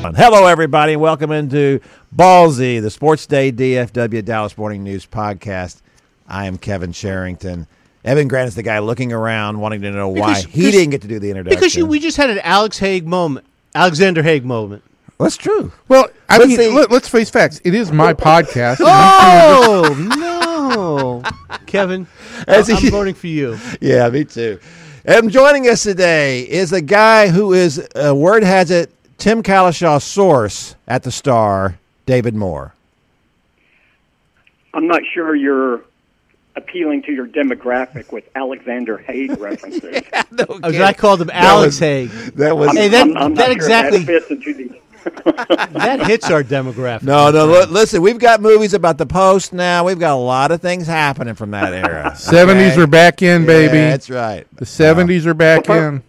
Hello, everybody. and Welcome into Ballzy, the Sports Day DFW Dallas Morning News podcast. I am Kevin Sherrington. Evan Grant is the guy looking around, wanting to know why Because- he didn't get to do the introduction. Because you, we just had an Alex Haig moment, Alexander Haig moment. That's true. Well, I Let's mean, see. let, us face facts. It is my podcast. Oh no, Kevin, As I'm he- voting for you. Yeah, me too. And joining us today is a guy who is, uh, word has it, Tim Cowlishaw's source at the Star, David Moore. I'm not sure you're appealing to your demographic with Alexander Haig references. Oh, I called him Alex was- Haig. That was Hey, that- I'm, I'm that not exactly- Sure that fits into the. That hits our demographic. no, no. Li- listen, we've got movies about the Post now. We've got a lot of things happening from that era. 70s Okay? are back in, baby. Yeah, that's right. the 70s are back Well, in.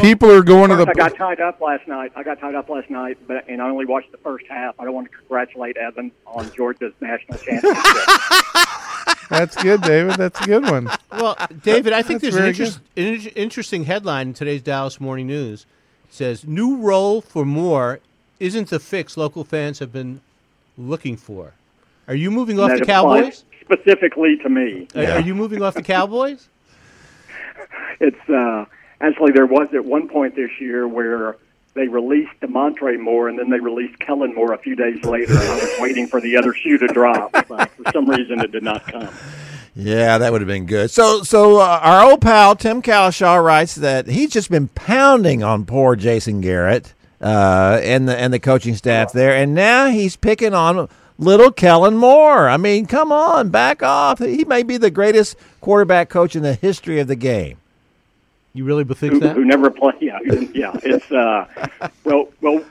People are going to the. I got tied up last night. I got tied up last night, but and I only watched the first half. I don't want to congratulate Evan on Georgia's national championship. That's good, David. That's a good one. Well, David, I think That's there's an, very interest, an interesting headline in today's Dallas Morning News. It says, New role for Moore isn't the fix local fans have been looking for. Are you moving off That the Cowboys? specifically to me. Are, are you moving off the Cowboys? It's uh, actually there was at one point this year where they released Damontre Moore and then they released Kellen Moore a few days later, I was waiting for the other shoe to drop. But for some reason, it did not come. Yeah, that would have been good. So, so uh, our old pal Tim Cowlishaw writes that he's just been pounding on poor Jason Garrett uh, and the and the coaching staff there, and now he's picking on little Kellen Moore. I mean, come on, back off. He may be the greatest quarterback coach in the history of the game. You really think who, that? who never play. Yeah, yeah. It's uh, well, well.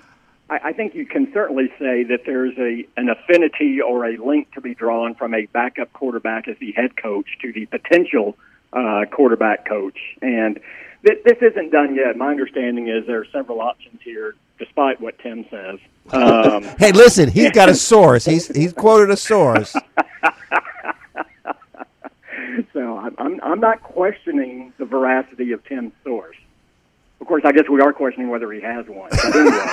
I, I think you can certainly say that there's a an affinity or a link to be drawn from a backup quarterback as the head coach to the potential uh, quarterback coach, and th- this isn't done yet. My understanding is there are several options here, despite what Tim says. Um, Hey, listen, he's got a source. He's he's quoted a source. so I'm, I'm I'm not questioning the veracity of Tim's source. Of course, I guess we are questioning whether he has one. But anyway.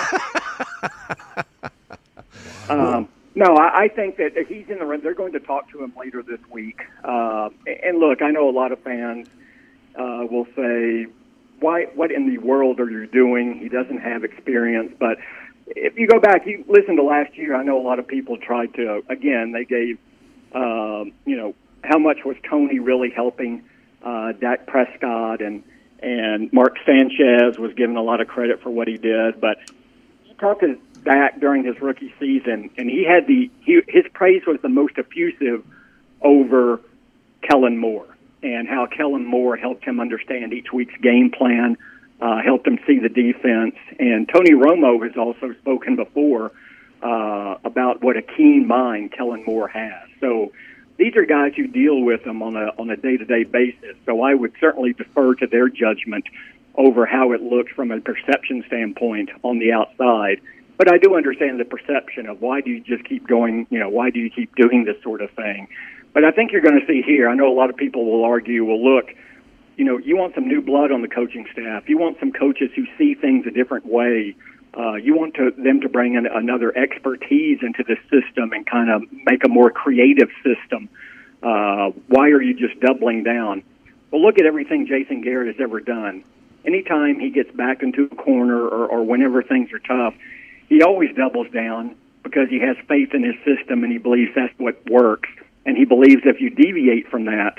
um, no, I, I think that he's in the room, they're going to talk to him later this week. Uh, and look, I know a lot of fans uh, will say, "Why? What in the world are you doing?" He doesn't have experience, but if you go back, you listen to last year. I know a lot of people tried to. Again, they gave, um, you know, how much was Tony really helping uh, Dak Prescott and and Mark Sanchez was given a lot of credit for what he did, but you talked to Dak during his rookie season, and he had the he, his praise was the most effusive over Kellen Moore and how Kellen Moore helped him understand each week's game plan, uh, helped him see the defense, and Tony Romo has also spoken before uh, about what a keen mind Kellen Moore has. So these are guys who deal with them on a on a day to day basis. So I would certainly defer to their judgment over how it looks from a perception standpoint on the outside. But I do understand the perception of why do you just keep going, you know, why do you keep doing this sort of thing? But I think you're going to see here, I know a lot of people will argue, well, look, you know, you want some new blood on the coaching staff. You want some coaches who see things a different way. Uh, you want to, them to bring in another expertise into the system and kind of make a more creative system. Uh, why are you just doubling down? Well, look at everything Jason Garrett has ever done. Anytime he gets back into a corner or, or whenever things are tough, he always doubles down because he has faith in his system and he believes that's what works. and he believes if you deviate from that,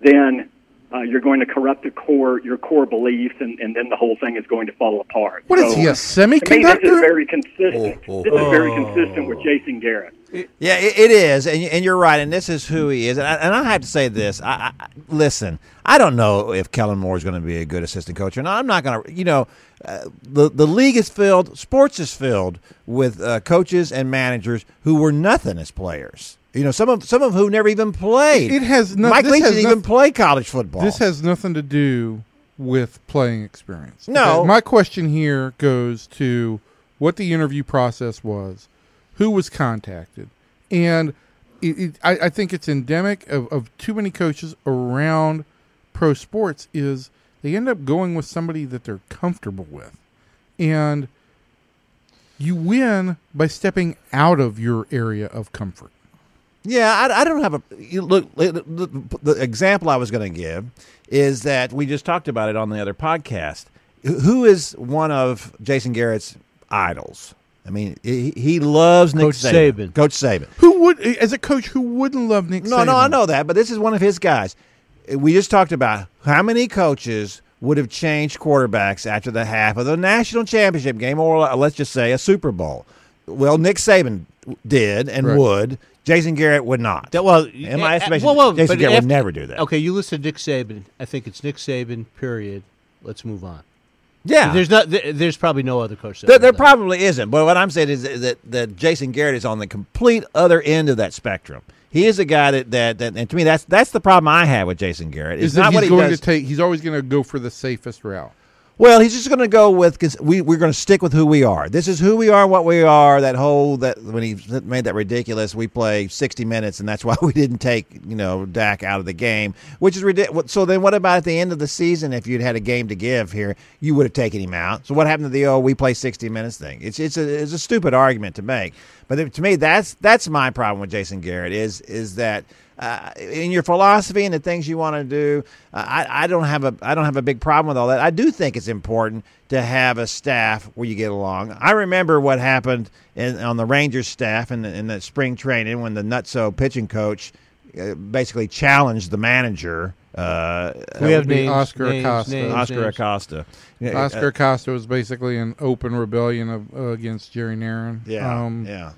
then uh, you're going to corrupt the core your core beliefs, and, and then the whole thing is going to fall apart. What is So, he, a To me, this is very consistent. Oh, oh. This is very consistent with Jason Garrett. Yeah, it, it is, and, and you're right, and this is who he is. And I, and I have to say this: I, I, listen, I don't know if Kellen Moore is going to be a good assistant coach, and I'm not going to. You know, uh, the the league is filled, sports is filled with uh, coaches and managers who were nothing as players. You know, some of some of who never even played. It has no- Mike Leach has didn't no- even play college football. This has nothing to do with playing experience. No. My question here goes to what the interview process was, who was contacted, and it, it, I, I think it's endemic of, of too many coaches around pro sports is they end up going with somebody that they're comfortable with, and you win by stepping out of your area of comfort. Yeah, I, I don't have a you look. The, the, the example I was going to give is that we just talked about it on the other podcast. Who is one of Jason Garrett's idols? I mean, he, he loves Nick Coach Saban. Saban. Coach Saban. Who would, as a coach, who wouldn't love Nick? No, Saban? no, I know that, but this is one of his guys. We just talked about how many coaches would have changed quarterbacks after the half of the national championship game, or let's just say a Super Bowl. Well, Nick Saban did and Right. would. Jason Garrett would not. That, well, in my eh, estimation, whoa, whoa, Jason Garrett after- would never do that. Okay, you listen to Nick Saban. I think it's Nick Saban. Period. Let's move on. Yeah, There's not. There's probably no other coach. That There, there probably isn't, but what I'm saying is that, that Jason Garrett is on the complete other end of that spectrum. He is a guy that, that, that and to me that's that's the problem I have with Jason Garrett. It's is not he's what he going does. to take. He's always going to go for the safest route. Well, he's just going to go with because we we're going to stick with who we are. This is who we are, what we are. That whole that when he made that ridiculous, we play 60 minutes, and that's why we didn't take you know Dak out of the game, which is ridiculous. So then, what about at the end of the season? If you'd had a game to give here, you would have taken him out. So what happened to the oh we play 60 minutes thing? It's it's a it's a stupid argument to make. But to me, that's that's my problem with Jason Garrett is is that uh, in your philosophy and the things you want to do, uh, I, I don't have a I don't have a big problem with all that. I do think it's important to have a staff where you get along. I remember what happened in, on the Rangers staff in the, in the spring training when the nutso pitching coach uh, basically challenged the manager. Uh, We have names. Oscar names, Acosta. names, Oscar names. Acosta. Yeah, Oscar uh, Acosta was basically an open rebellion of, uh, against Jerry Narron. Yeah, Um, yeah.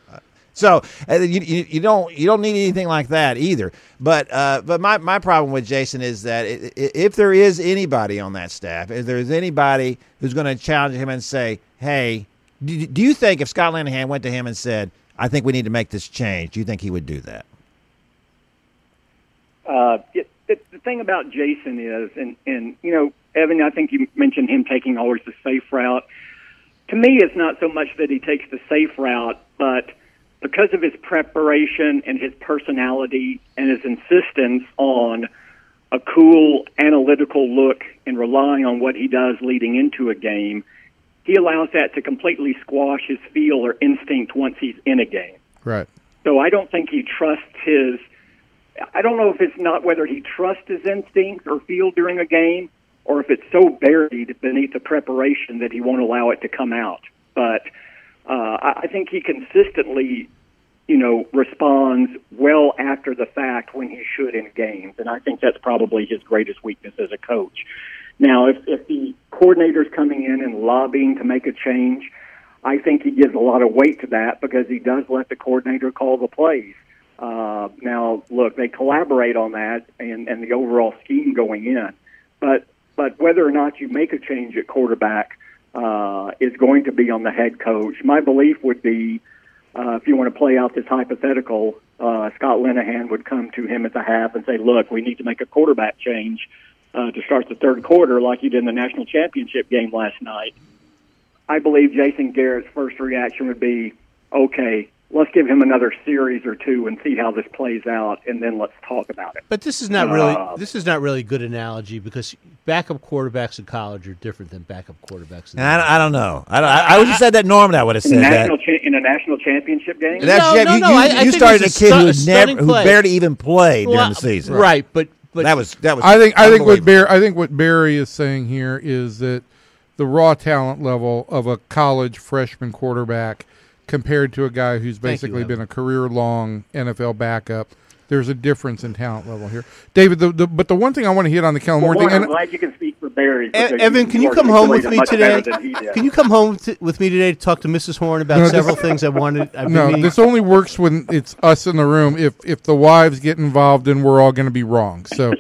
So uh, you, you you don't you don't need anything like that either. But uh, but my, my problem with Jason is that i- i- if there is anybody on that staff, if there is anybody who's going to challenge him and say, "Hey, do, do you think if Scott Linehan went to him and said, I think we need to make this change,' do you think he would do that?" Uh, it, it, the thing about Jason is, and and you know, Evan, I think you mentioned him taking always the safe route. To me, it's not so much that he takes the safe route, but because of his preparation and his personality and his insistence on a cool analytical look and relying on what he does leading into a game, he allows that to completely squash his feel or instinct once he's in a game. Right. So I don't think he trusts his. I don't know if it's not whether he trusts his instinct or feel during a game, or if it's so buried beneath the preparation that he won't allow it to come out. But uh, I think he consistently, you know, responds well after the fact when he should in games, and I think that's probably his greatest weakness as a coach. Now, if if the coordinator's coming in and lobbying to make a change, I think he gives a lot of weight to that because he does let the coordinator call the plays. Uh, now, look, they collaborate on that and, and the overall scheme going in, but but whether or not you make a change at quarterback uh, is going to be on the head coach. My belief would be, uh, if you want to play out this hypothetical, uh, Scott Linehan would come to him at the half and say, "Look, we need to make a quarterback change uh, to start the third quarter, like you did in the national championship game last night." I believe Jason Garrett's first reaction would be, okay, let's give him another series or two and see how this plays out, and then let's talk about it. But this is not really Uh, this is not really a good analogy because backup quarterbacks in college are different than backup quarterbacks. In And I, don't- I don't know. I, don't, I, I would have said that Norman. I would have In a said that. national cha- in a national championship game, And No, Jeff, no, you, no, you, I- I you started a a kid stu- who a never, who play. barely even played during the season. right? But but That was that was. I think I think what. Barry I think what Barry is saying here is that the raw talent level of a college freshman quarterback compared to a guy who's Thank you, basically been a career long NFL backup there's a difference in talent level here. David, the, the but the one thing I want to hit on the Kellen Moore Well, thing, I'm and glad you can speak for Barry. E- because Evan, can you come home with me today? much better than he did. Can you come home t- with me today to talk to Mrs. Horn about No, this- several things I wanted? I've no, meaning- this only works when it's us in the room. If if the wives get involved, then we're all going to be wrong. So,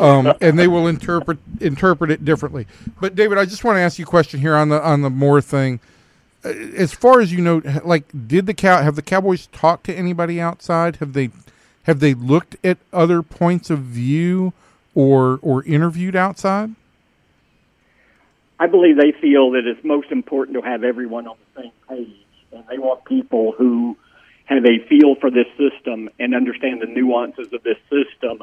um, and they will interpret interpret it differently. But David, I just want to ask you a question here on the on the Moore thing. Uh, As far as you know, like, did the cow have the Cowboys talked to anybody outside? Have they have they looked at other points of view or or interviewed outside? I believe they feel that it's most important to have everyone on the same page, and they want people who have a feel for this system and understand the nuances of this system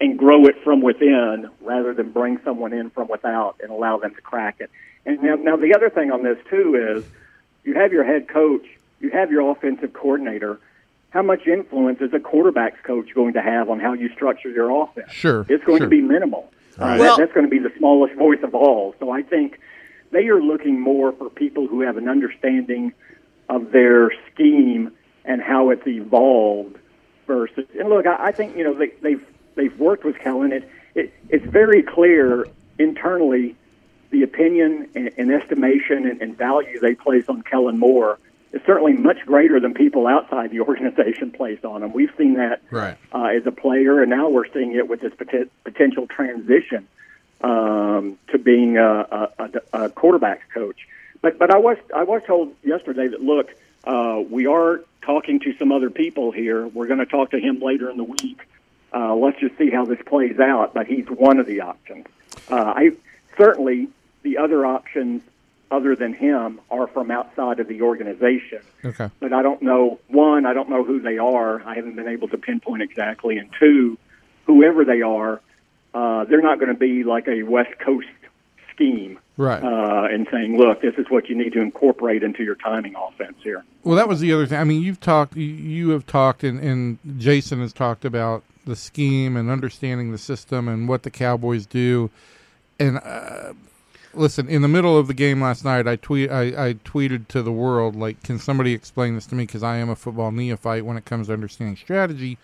and grow it from within rather than bring someone in from without and allow them to crack it. And now, now the other thing on this too is you have your head coach, you have your offensive coordinator. How much influence is a quarterback's coach going to have on how you structure your offense? Sure, It's going sure. to be minimal. Uh, Well- that, that's going to be the smallest voice of all. So I think they are looking more for people who have an understanding of their scheme and how it's evolved versus. And look, I, I think you know they, they've they've worked with Kellen. It, it it's very clear internally the opinion and, and estimation and, and value they place on Kellen Moore is certainly much greater than people outside the organization place on him. We've seen that Right. uh, as a player, and now we're seeing it with this poten- potential transition um, to being a, a, a, a quarterback's coach. But but I was I was told yesterday that look, uh, we are talking to some other people here. We're going to talk to him later in the week. Uh, let's just see how this plays out. But he's one of the options. Uh, I certainly the other options other than him are from outside of the organization Okay. but I don't know. One, I don't know who they are. I haven't been able to pinpoint exactly. And two, whoever they are, uh, they're not going to be like a West Coast scheme Right. uh, and saying, "Look, this is what you need to incorporate into your timing offense here." Well, that was the other thing. I mean, you've talked, you, you have talked, and, and Jason has talked about the scheme and understanding the system and what the Cowboys do. And uh, listen, in the middle of the game last night, I tweet, I, I tweeted to the world like, "Can somebody explain this to me?" Because I am a football neophyte when it comes to understanding strategy.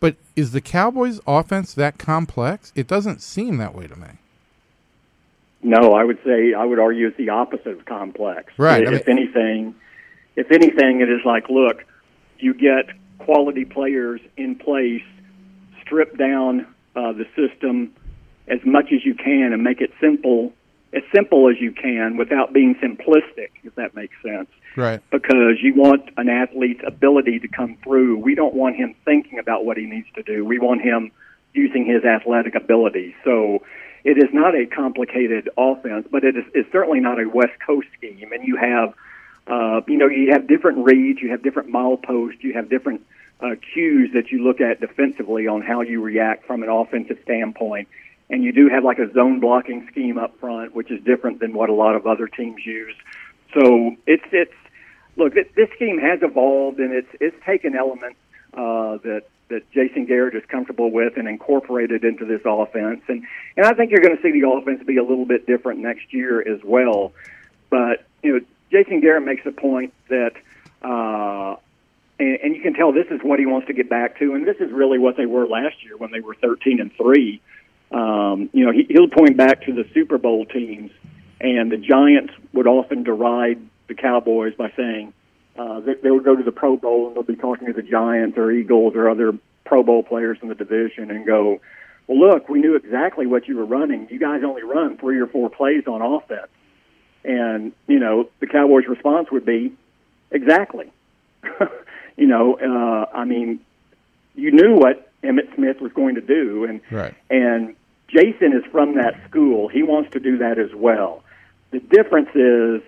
But is the Cowboys' offense that complex? It doesn't seem that way to me. No, I would say I would argue it's the opposite of complex. Right, If, I if anything, if anything, it is like, look, you get quality players in place, strip down uh, the system as much as you can, and make it simple, as simple as you can, without being simplistic. If that makes sense Right. because you want an athlete's ability to come through. We don't want him thinking about what he needs to do. We want him using his athletic ability. So it is not a complicated offense, but it is it's certainly not a West Coast scheme. And you have, uh, you know, you have different reads, you have different mileposts, you have different uh, cues that you look at defensively on how you react from an offensive standpoint. And you do have like a zone blocking scheme up front, which is different than what a lot of other teams use. So it's it's look, this, scheme has evolved and it's it's taken elements uh, that that Jason Garrett is comfortable with and incorporated into this offense, and and I think you're going to see the offense be a little bit different next year as well. But you know, Jason Garrett makes the point that. Uh, and, and you can tell this is what he wants to get back to, and this is really what they were last year when they were 13 and three. Um, you know, he, he'll point back to the Super Bowl teams, and the Giants would often deride the Cowboys by saying uh, they, they would go to the Pro Bowl and they'll be talking to the Giants or Eagles or other Pro Bowl players in the division and go, "Well, look, we knew exactly what you were running. You guys only run three or four plays on offense." And you know, the Cowboys' response would be, "Exactly." you know, uh, I mean, you knew what Emmitt Smith was going to do, and Right. and Jason is from that school. He wants to do that as well. The difference is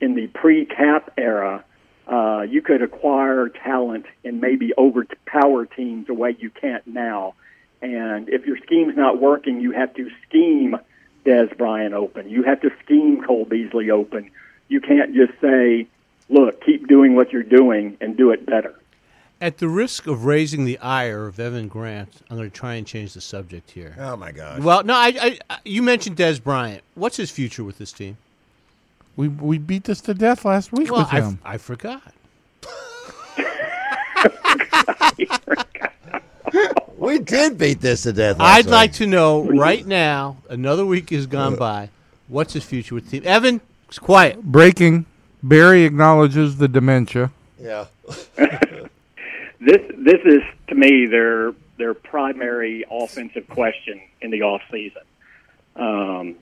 in the pre-cap era, uh, you could acquire talent and maybe overpower teams the way you can't now. And if your scheme's not working, you have to scheme Dez Bryant open. You have to scheme Cole Beasley open. You can't just say, "Look, keep doing what you're doing and do it better." At the risk of raising the ire of Evan Grant, I'm going to try and change the subject here. Oh my God! Well, no, I, I, you mentioned Dez Bryant. What's his future with this team? We we beat this to death last week Well, with I, him. I forgot. We did beat this to death. last I'd like to know right now. Another week has gone uh, by. What's his future with the team? Evan, it's quiet. Breaking. Barry acknowledges the dementia. Yeah. This this is to me their their primary offensive question in the off season. Um,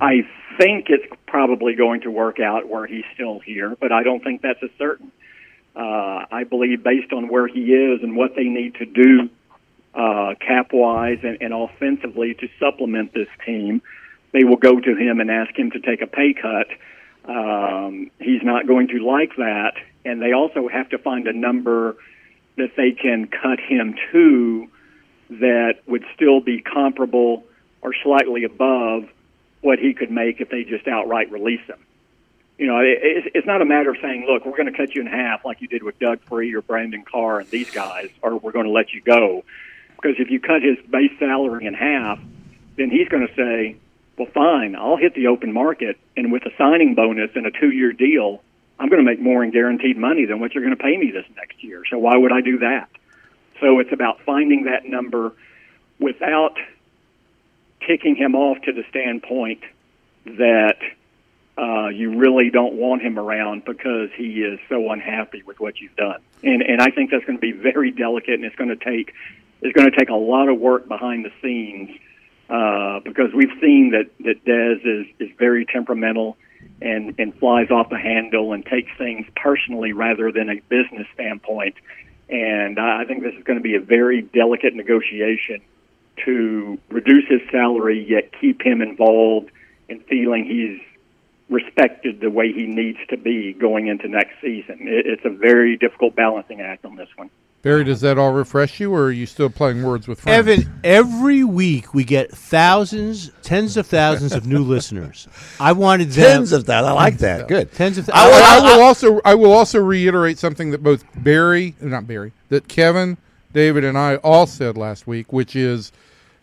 I think it's probably going to work out where he's still here, but I don't think that's a certain. Uh, I believe based on where he is and what they need to do uh, cap wise and, and offensively to supplement this team, they will go to him and ask him to take a pay cut. Um, he's not going to like that, and they also have to find a number that they can cut him to that would still be comparable or slightly above what he could make if they just outright release him. You know, it, it's, it's not a matter of saying, look, we're going to cut you in half like you did with Doug Free or Brandon Carr and these guys, or we're going to let you go. Because if you cut his base salary in half, then he's going to say, well, fine, I'll hit the open market, and with a signing bonus and a two year deal, I'm going to make more in guaranteed money than what you're going to pay me this next year. So why would I do that? So it's about finding that number without kicking him off to the standpoint that uh, you really don't want him around because he is so unhappy with what you've done. And and I think that's going to be very delicate, and it's going to take it's going to take a lot of work behind the scenes uh, because we've seen that that Dez is is very temperamental and and flies off the handle and takes things personally rather than a business standpoint. And I think this is going to be a very delicate negotiation to reduce his salary yet keep him involved and feeling he's respected the way he needs to be going into next season. It, it's a very difficult balancing act on this one. Barry, does that all refresh you, or are you still playing words with friends? Evan, every week we get thousands, tens of thousands of new listeners. I wanted them Tens of that. I like that. Good. tens of I will, I thousands. will also I will also reiterate something that both Barry, not Barry, that Kevin, David, and I all said last week, which is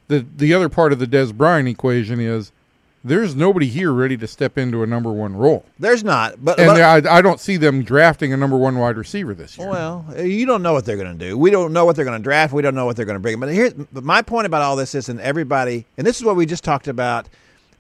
the the other part of the Dez Bryant equation is there's nobody here ready to step into a number one role, There's not, but, and but- I, I don't see them drafting a number one wide receiver this year. Well, you don't know what they're going to do. We don't know what they're going to draft. We don't know what they're going to bring. But here's but my point about all this is, and everybody, and this is what we just talked about.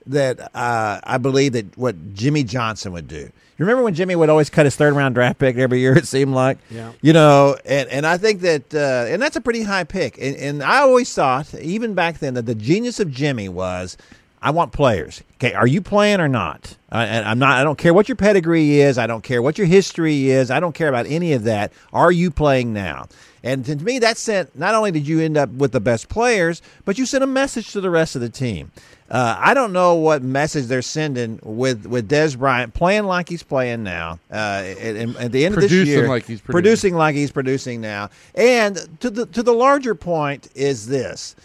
That uh, I believe that what Jimmy Johnson would do. You remember when Jimmy would always cut his third round draft pick every year? It seemed like, Yeah. You know, and, and I think that, uh, and that's a pretty high pick. And, and I always thought, even back then, that the genius of Jimmy was I want players. Okay, are you playing or not? I, I'm not. I don't care what your pedigree is. I don't care what your history is. I don't care about any of that. Are you playing now? And to me, that sent. Not only did you end up with the best players, but you sent a message to the rest of the team. Uh, I don't know what message they're sending with with Dez Bryant playing like he's playing now. Uh, and at the end of this year, like he's producing. producing like he's producing now. And to the to the larger point is this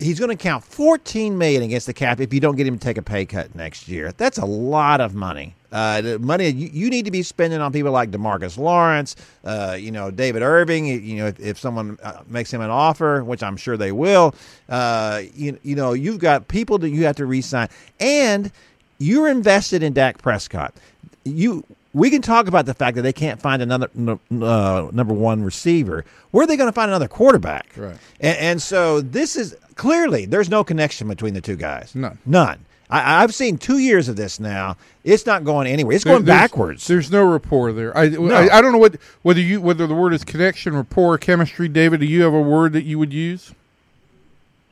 he's going to count 14 million against the cap if you don't get him to take a pay cut next year. That's a lot of money. Uh, the money you, you need to be spending on people like Demarcus Lawrence, uh, you know David Irving. You know if, if someone uh, makes him an offer, which I'm sure they will, uh, you you know you've got people that you have to re-sign, and you're invested in Dak Prescott. You we can talk about the fact that they can't find another uh, number one receiver. Where are they going to find another quarterback? Right. And, and so this is clearly there's no connection between the two guys. None. None. I, I've seen two years of this now. It's not going anywhere. It's There- going there's- backwards. There's no rapport there. I, I I don't know what whether you whether the word is connection, rapport, chemistry. David, do you have a word that you would use?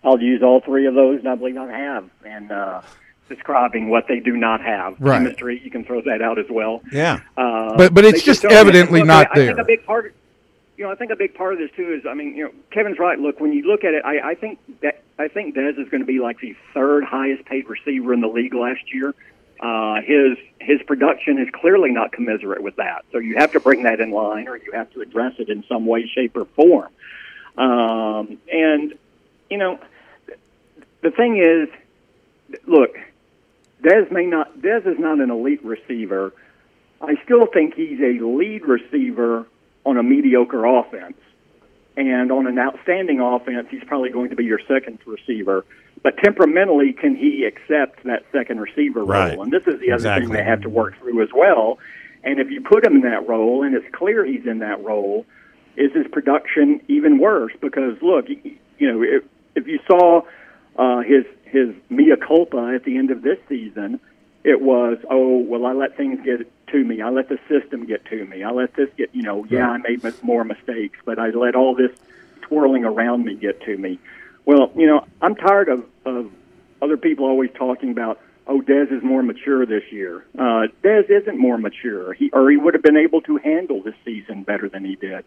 I'll use all three of those, and I believe I have. And uh, describing what they do not have. Right. Chemistry, you can throw that out as well. yeah. Uh, But- but it's just evidently not I, I think there. a big part, you know, I think a big part of this too is, I mean, you know, Kevin's right. Look, when you look at it, I, I think that I think Dez is going to be like the third highest paid receiver in the league last year. Uh, his his production is clearly not commensurate with that. So you have to bring that in line, or you have to address it in some way, shape, or form. Um, and you know, the thing is, look, Dez may not. Dez is not an elite receiver. I still think he's a lead receiver on a mediocre offense, and on an outstanding offense, he's probably going to be your second receiver. But temperamentally, can he accept that second receiver Right. role? And this is the other Exactly. thing they have to work through as well. And if you put him in that role, and it's clear he's in that role, is his production even worse? Because look, you know, if, if you saw uh, his his mea culpa at the end of this season, it was, oh, well, I let things get to me. I let the system get to me. I let this get, you know, yeah, I made more mistakes, but I let all this twirling around me get to me. Well, you know, I'm tired of, of other people always talking about, oh, Dez is more mature this year. Uh, Dez isn't more mature. He or he would have been able to handle this season better than he did.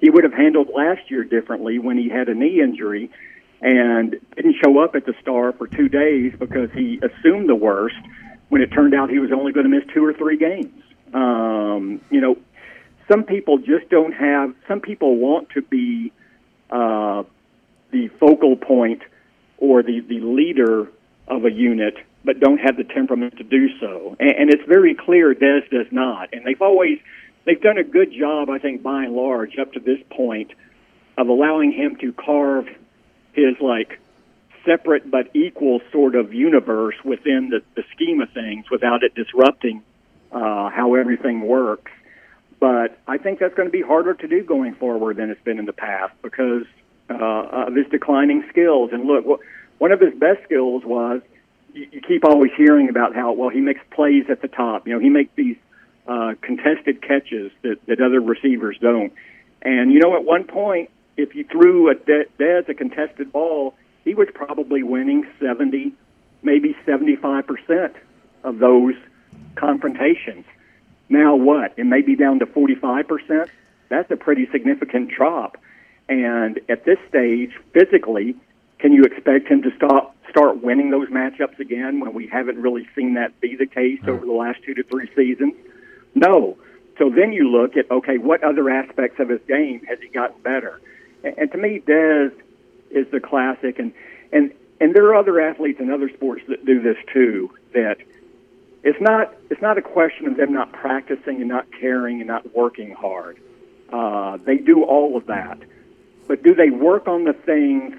He would have handled last year differently when he had a knee injury and didn't show up at the Star for two days because he assumed the worst when it turned out he was only going to miss two or three games. Um, you know, some people just don't have. Some people want to be uh, the focal point or the the leader of a unit, but don't have the temperament to do so. And, and it's very clear Dez does not. And they've always they've done a good job, I think, by and large, up to this point, of allowing him to carve his like separate but equal sort of universe within the, the scheme of things without it disrupting uh, how everything works. But I think that's going to be harder to do going forward than it's been in the past because uh, of his declining skills. And look, one of his best skills was you, you keep always hearing about how well he makes plays at the top. You know, he makes these uh, contested catches that, that other receivers don't. And you know, at one point, if you threw a De- Dez a contested ball, he was probably winning 70, maybe 75 percent of those confrontations. Now what? It may be down to 45 percent. That's a pretty significant drop. And at this stage, physically, can you expect him to stop start winning those matchups again when we haven't really seen that be the case over the last two to three seasons? No. So then you look at okay, what other aspects of his game has he gotten better? And, and to me, Dez is the classic, and and and there are other athletes in other sports that do this too. That it's not it's not a question of them not practicing and not caring and not working hard. Uh, they do all of that, but do they work on the things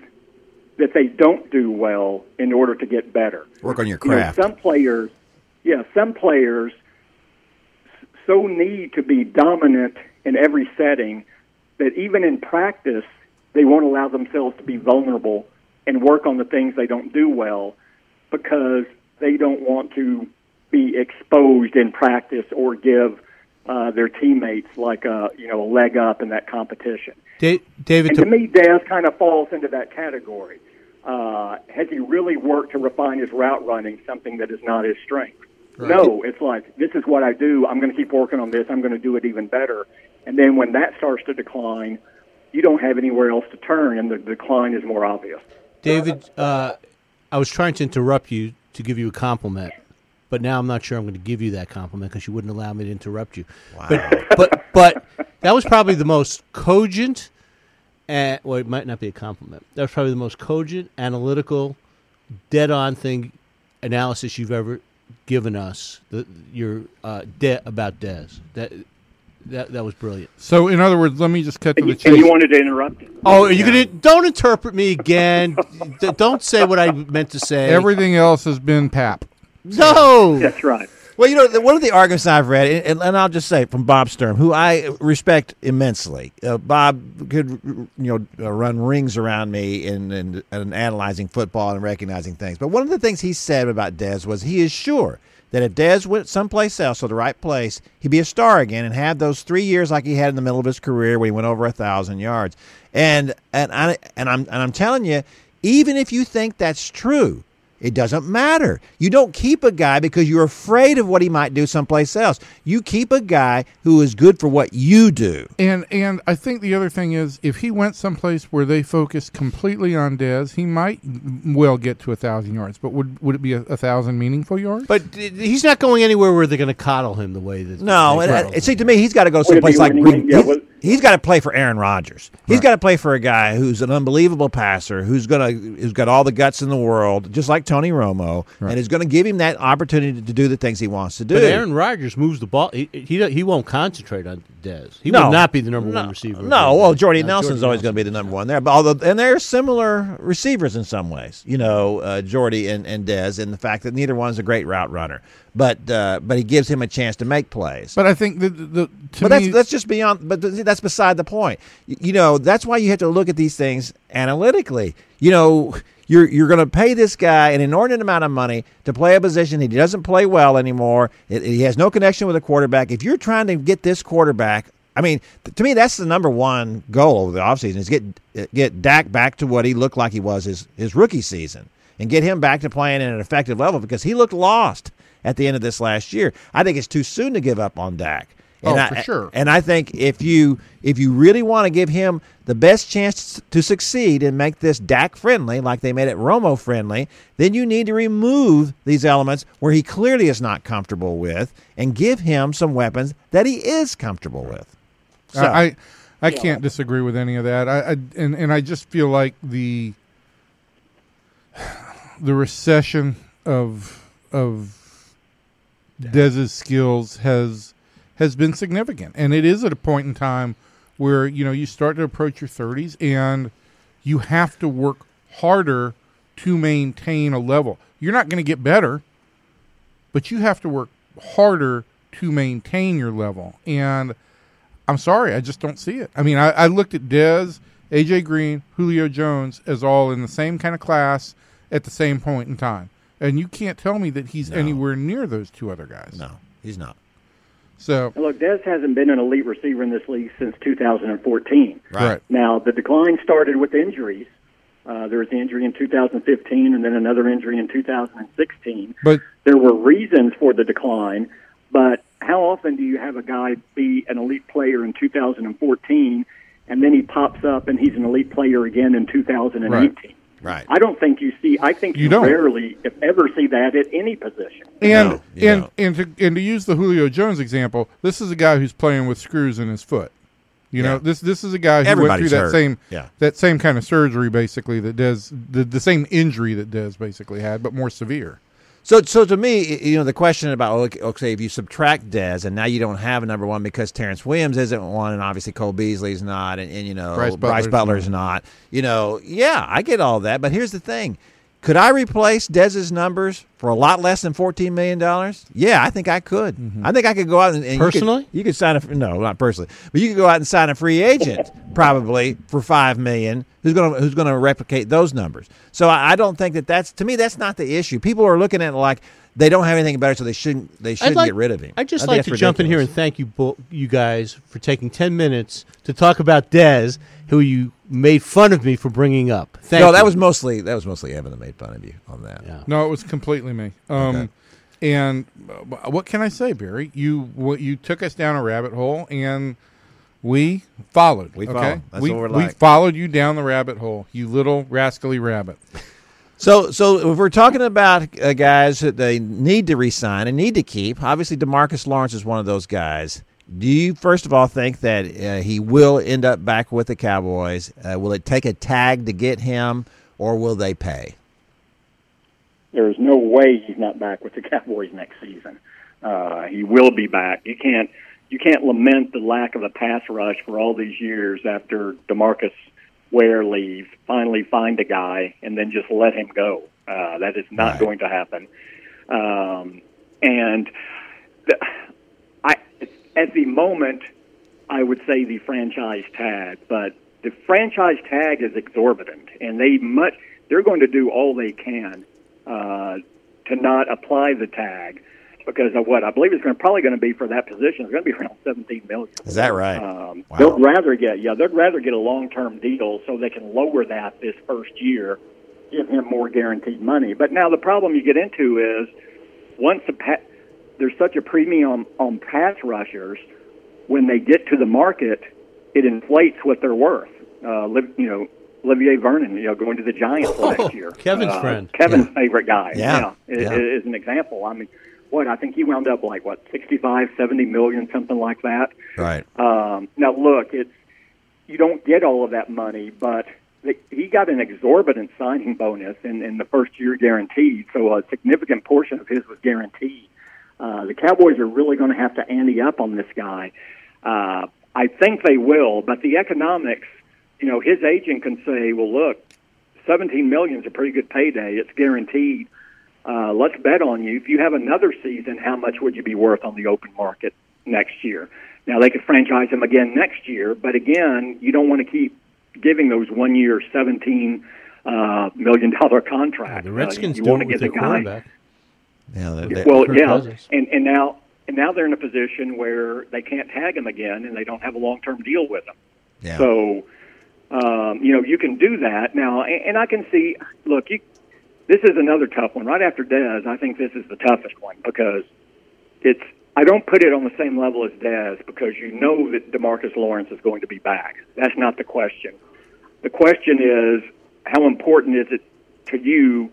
that they don't do well in order to get better? Work on your You know, craft. some players, yeah, some players so need to be dominant in every setting that even in practice, they won't allow themselves to be vulnerable and work on the things they don't do well because they don't want to be exposed in practice or give uh, their teammates like a you know a leg up in that competition. Da- David, And to, to me, Dez kind of falls into that category. Uh, has he really worked to refine his route running, something that is not his strength? No, it's like, this is what I do. I'm going to keep working on this. I'm going to do it even better. And then when that starts to decline, you don't have anywhere else to turn, and the decline is more obvious. David, uh, I was trying to interrupt you to give you a compliment, but now I'm not sure I'm going to give you that compliment because you wouldn't allow me to interrupt you. But but but that was probably the most cogent, and well, it might not be a compliment. That was probably the most cogent, analytical, dead-on thing analysis you've ever given us. The, your uh, de- about Dez. That that that was brilliant. So, in other words, let me just cut to the you, and you wanted to interrupt him. Oh, are you gonna don't interpret me again? D- don't say what I meant to say. Everything else has been pap. No. That's right. Well, you know, one of the arguments I've read, and, and I'll just say from Bob Sturm, who I respect immensely. Uh, Bob could, you know, uh, run rings around me in, in, in analyzing football and recognizing things. But one of the things he said about Dez was he is sure that if Dez went someplace else or the right place, he'd be a star again and have those three years like he had in the middle of his career when he went over a thousand yards. And and I and I'm and I'm telling you, even if you think that's true. It doesn't matter. You don't keep a guy because you're afraid of what he might do someplace else. You keep a guy who is good for what you do. And and I think the other thing is, if he went someplace where they focused completely on Dez, he might well get to a thousand yards. But would would it be a, a thousand meaningful yards? But he's not going anywhere where they're going to coddle him the way that. No, and, coddle and see to me, he's got to go Would someplace like? Green. Yeah, he's- got to play for Aaron Rodgers. He's got to play for a guy who's an unbelievable passer, who's gonna who's got all the guts in the world, just like Tony Romo, and is going to give him that opportunity to do the things he wants to do. But Aaron Rodgers moves the ball. He he, he won't concentrate on Dez. He No. will not be the number no, one receiver. No, well, Jordy Nelson's Jordy always going to be the number one there. But although, and they're similar receivers in some ways, you know, uh, Jordy and and Dez, and the fact that neither one's a great route runner, but uh, but he gives him a chance to make plays. But I think the, to But that's that's just beyond. But th- that's beside the point. You know, that's why you have to look at these things analytically. You know, you're you're going to pay this guy an inordinate amount of money to play a position he doesn't play well anymore. It, he has no connection with a quarterback. If you're trying to get this quarterback, I mean, to me, that's the number one goal of the offseason is get get Dak back to what he looked like he was his his rookie season and get him back to playing at an effective level because he looked lost at the end of this last year. I think it's too soon to give up on Dak. And Oh, I, for sure. And I think if you if you really want to give him the best chance to succeed and make this Dak friendly, like they made it Romo friendly, then you need to remove these elements where he clearly is not comfortable with, and give him some weapons that he is comfortable with. So, I I, I can't disagree with any of that. I, I and and I just feel like the the recession of of Dez's skills has has been significant, and it is at a point in time where you know you start to approach your thirties, and you have to work harder to maintain a level. You're not going to get better, but you have to work harder to maintain your level, and I'm sorry, I just don't see it. I mean, I, I looked at Dez, AJ Green, Julio Jones as all in the same kind of class at the same point in time, and you can't tell me that he's anywhere near those two other guys. no, he's not. So Look, Dez hasn't been an elite receiver in this league since 2014. right, Now, the decline started with injuries. Uh, there was the injury in 2015 and then another injury in 2016. but There were reasons for the decline, but how often do you have a guy be an elite player in 2014 and then he pops up and he's an elite player again in 2018? Right. I don't think you see. I think You you, don't. rarely, if ever, see that at any position. and No, and don't. and to and to use the Julio Jones example, this is a guy who's playing with screws in his foot. You know, this this is a guy who Everybody's went through that hurt. same Yeah. that same kind of surgery basically that does the the same injury that Dez basically had, but more severe. So, so to me, you know, the question about oh, okay, okay, if you subtract Dez and now you don't have a number one because Terrance Williams isn't one, and obviously Cole Beasley's not, and, and you know Bryce Bryce, Butler's Butler's not. You know, yeah, I get all that, but here's the thing: could I replace Dez's numbers for a lot less than fourteen million dollars? Yeah, I think I could. Mm-hmm. I think I could go out and, and you could- Personally? you could, sign a no, not personally, but you could go out and sign a free agent probably for five million. Who's going to who's going to replicate those numbers? So I, I don't think that that's to me that's not the issue. People are looking at it like they don't have anything better, so they shouldn't they should like, get rid of him. I'd just I think like to that's jump in here and thank you, bo- you guys, for taking ten minutes to talk about Dez, who you made fun of me for bringing up. Thank no, you. that was mostly that was mostly Evan that made fun of you on that. Yeah. No, it was completely me. Um, Okay. And uh, what can I say, Barry? You what, you took us down a rabbit hole, and we followed. We okay, followed. That's we, what we're like. we followed you down the rabbit hole. You little rascally rabbit. So, so if we're talking about uh, guys that they need to resign and need to keep, obviously Demarcus Lawrence is one of those guys. Do you first of all think that uh, he will end up back with the Cowboys? Uh, will it take a tag to get him, or will they pay? There is no way he's not back with the Cowboys next season. Uh, he will be back. You can't you can't lament the lack of a pass rush for all these years after Demarcus Ware leaves. Finally, find a guy and then just let him go. Uh, that is not Right. going to happen. Um, and the, I, at the moment, I would say the franchise tag, but the franchise tag is exorbitant, and they much they're going to do all they can uh, to not apply the tag because of what I believe it's going to, probably going to be for that position. It's going to be around seventeen million. Is that right? Um, Wow. They'd rather get yeah, they'd rather get a long term deal so they can lower that this first year, give him more guaranteed money. But now the problem you get into is once the pa- there's such a premium on pass rushers, when they get to the market, it inflates what they're worth. Uh, you know, Olivier Vernon, you know, going to the Giants last year. Kevin's Uh, friend. Kevin's favorite guy. Yeah. is, Yeah. is an example. I mean, what I think he wound up like what 65, 70 million, something like that. Right. Um, now, look, it's you don't get all of that money, but the, he got an exorbitant signing bonus in, in the first year guaranteed, so a significant portion of his was guaranteed. Uh, the Cowboys are really going to have to ante up on this guy. Uh, I think they will, but the economics, you know, his agent can say, "Well, look, 17 million is a pretty good payday. It's guaranteed. Uh, let's bet on you. If you have another season, how much would you be worth on the open market next year? Now they could franchise him again next year, but again, you don't want to keep giving those one year, seventeen uh, million dollar contracts. The Redskins uh, you do want it to with get their the guy. quarterback. Yeah, they- they- Well, Kirk yeah, Cousins. and and now and now they're in a position where they can't tag him again, and they don't have a long term deal with him. yeah. So, um, you know, you can do that now, and, and I can see. Look, you, this is another tough one. Right after Dez, I think this is the toughest one because it's. I don't put it on the same level as Dez because you know that DeMarcus Lawrence is going to be back. That's not the question. The question is how important is it to you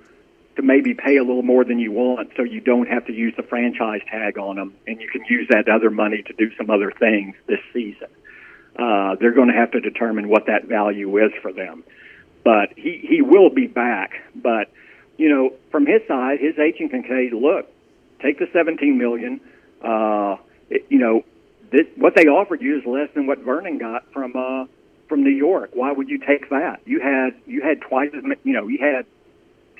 to maybe pay a little more than you want so you don't have to use the franchise tag on them and you can use that other money to do some other things this season. Uh, they're going to have to determine what that value is for them. But he, he will be back. But, you know, from his side, his agent can say, look, take the 17 million. Uh, it, you know, this, what they offered you is less than what Vernon got from, uh, from New York. Why would you take that? You had, you had twice as you know, you had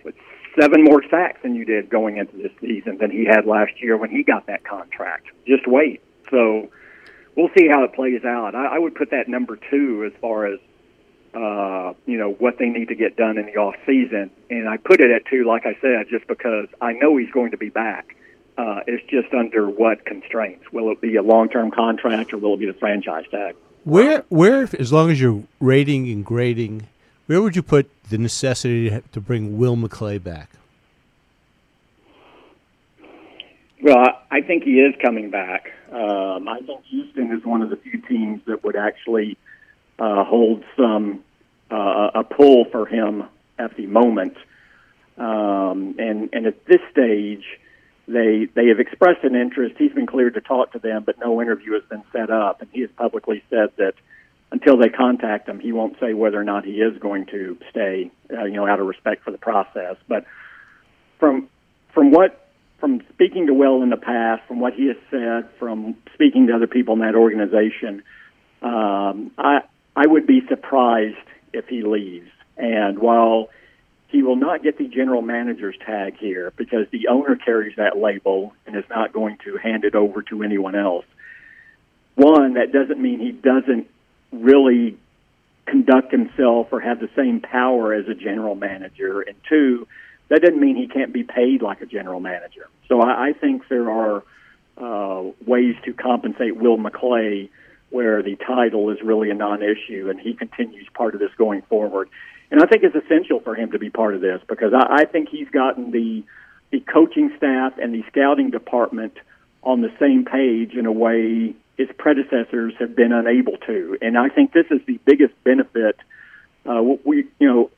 what, seven more sacks than you did going into this season than he had last year when he got that contract. Just wait. So we'll see how it plays out. I, I would put that number two as far as uh, you know what they need to get done in the off season, and I put it at two, like I said, just because I know he's going to be back. Uh, it's just under what constraints? Will it be a long term contract or will it be the franchise tag? Where, where, as long as you're rating and grading, where would you put the necessity to- bring Will McClay back? Well, I, I think he is coming back. Um, I think Houston is one of the few teams that would actually uh, hold some uh, a pull for him at the moment. Um, and and at this stage, they they have expressed an interest. He's been cleared to talk to them, but no interview has been set up. And he has publicly said that until they contact him, he won't say whether or not he is going to stay. Uh, you know, out of respect for the process. But from from what from speaking to Will in the past, from what he has said, from speaking to other people in that organization, um, I I would be surprised if he leaves. And while he will not get the general manager's tag here because the owner carries that label and is not going to hand it over to anyone else. One, that doesn't mean he doesn't really conduct himself or have the same power as a general manager. And two, that doesn't mean he can't be paid like a general manager. So I, I think there are uh, ways to compensate Will McClay where the title is really a non-issue and he continues part of this going forward. And I think it's essential for him to be part of this because I, I think he's gotten the the coaching staff and the scouting department on the same page in a way his predecessors have been unable to. And I think this is the biggest benefit. Uh, we, you know,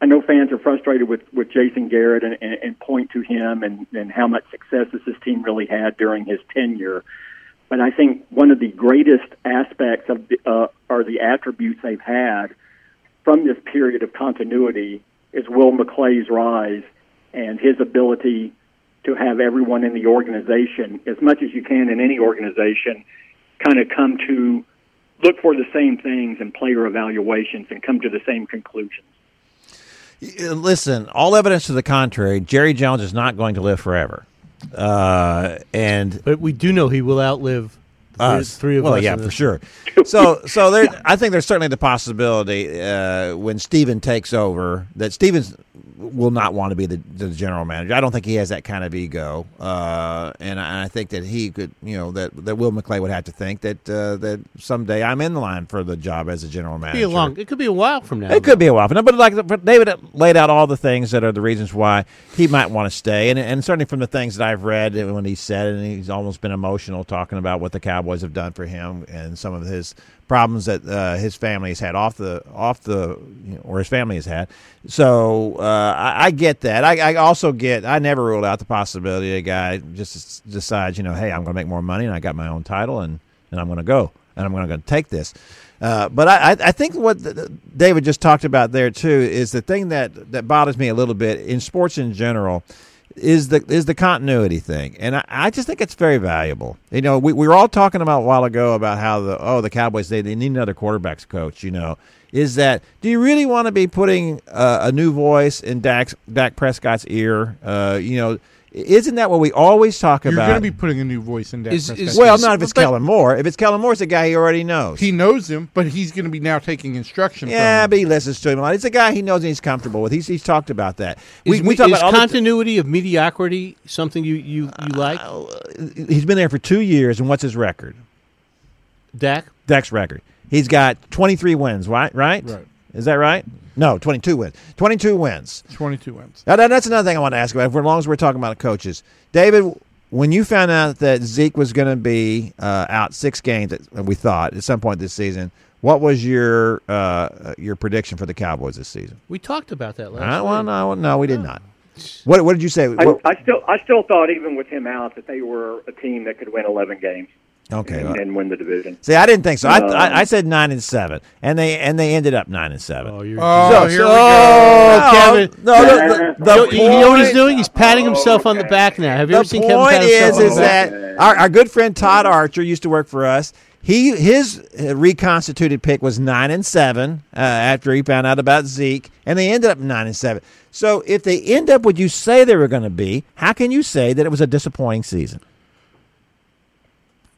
I know fans are frustrated with, with Jason Garrett and, and, and point to him and, and how much success this team really had during his tenure. But I think one of the greatest aspects of the, uh, are the attributes they've had from this period of continuity is Will McClay's rise and his ability to have everyone in the organization, as much as you can in any organization, kind of come to look for the same things in player evaluations and come to the same conclusions. Listen, all evidence to the contrary, Jerry Jones is not going to live forever. Uh, and But we do know he will outlive the three, us. three of well, us. yeah, for sure. So, so there, I think there's certainly the possibility uh, when Stephen takes over that Stephens will not want to be the, the general manager. I don't think he has that kind of ego, uh, and, I, and I think that he could, you know, that, that Will McClay would have to think that uh, that someday I'm in the line for the job as a general It could manager. be a long. It could be a while from now. It could be a while, but but like but David laid out all the things that are the reasons why he might want to stay, and and certainly from the things that I've read when he said, and he's almost been emotional talking about what the Cowboys have done for him and some of his problems that uh, his family has had off the off the you know, or his family has had. So uh, I, I get that. I, I also get. I never ruled out the possibility a guy just decides, you know, hey, I'm going to make more money, and I got my own title, and and I'm going to go, and I'm going to take this. Uh, but I, I think what David just talked about there too is the thing that, that bothers me a little bit in sports in general is the is the continuity thing, and I, I just think it's very valuable. You know, we, we were all talking about a while ago about how the oh the Cowboys they, they need another quarterbacks coach. You know, is that do you really want to be putting uh, a new voice in Dak Dak Prescott's ear? Uh, you know, Isn't that what we always talk You're about? going to be putting a new voice in Dak Is- Prescott. is- well, is- not if it's but- Kellen Moore. If it's Kellen Moore, it's a guy he already knows. he knows him, but he's going to be now taking instruction. yeah, from but he listens to him a lot. It's a guy he knows and he's comfortable with. He's he's talked about that. We, is, we talk is about all the- continuity of mediocrity something you you, you like, uh, he's been there for two years, and what's his record? Dak? Dak's record. He's got 23 wins, right? Right? Right. Is that right? No, 22 wins. 22 wins. 22 wins. Now, that- that's another thing I want to ask about. For as long as we're talking about coaches, David, when you found out that Zeke was going to be uh, out six games, we thought at some point this season, what was your uh, your prediction for the Cowboys this season? We talked about that last. I, well, week. no, no, we did not. What What did you say? I, I still, I still thought even with him out that they were a team that could win 11 games okay. and, and win the division. See, I didn't think so. I, Um, I, I said nine and seven, and they and they ended up nine and seven. Oh, you're. Oh, So- here we go. No, Kevin. No, the, the, the you, know, you know what he's doing? He's patting himself on the back now. Have you the ever seen Kevin point pat is, himself on is the back? that our, our good friend Todd Archer used to work for us. He his reconstituted pick was nine and seven uh, after he found out about Zeke, and they ended up nine and seven. So if they end up what you say they were going to be, how can you say that it was a disappointing season?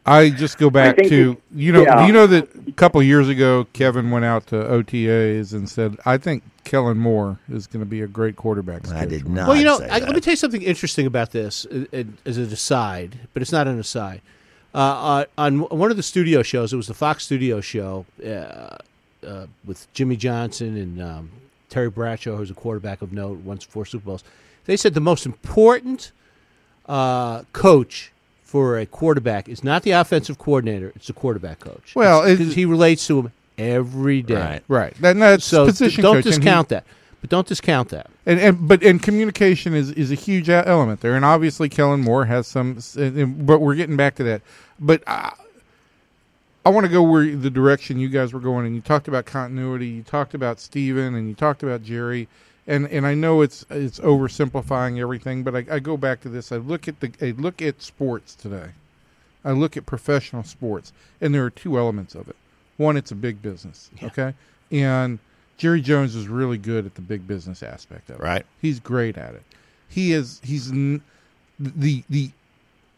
I just go back to it- you know yeah. you know that a couple of years ago Kevin went out to OTAs and said I think Kellen Moore is going to be a great quarterback. I did coach." not. Well, you know, say I, that. let me tell you something interesting about this uh, uh, as an aside, but it's not an aside. Uh, uh, on one of the studio shows, it was the Fox Studio show uh, uh, with Jimmy Johnson and um, Terry Bradshaw, who's a quarterback of note, once four Super Bowls. They said the most important uh, coach for a quarterback is not the offensive coordinator; it's the quarterback coach. Well, because it's- he relates to him every day. Right. Right. That, that's So position don't coach, and he- discount that. But don't discount that. And, and but and communication is is a huge element there, and obviously Kellen Moore has some. s- and- and- But we're getting back to that. But I, I want to go where the direction you guys were going, and you talked about continuity. You talked about Stephen, and you talked about Jerry, and and I know it's it's oversimplifying everything, but I, I go back to this. I look at the I look at sports today. I look at professional sports, and there are two elements of it. One, it's a big business, okay, and Jerry Jones is really good at the big business aspect of it. Right. He's great at it. He is. He's n- the the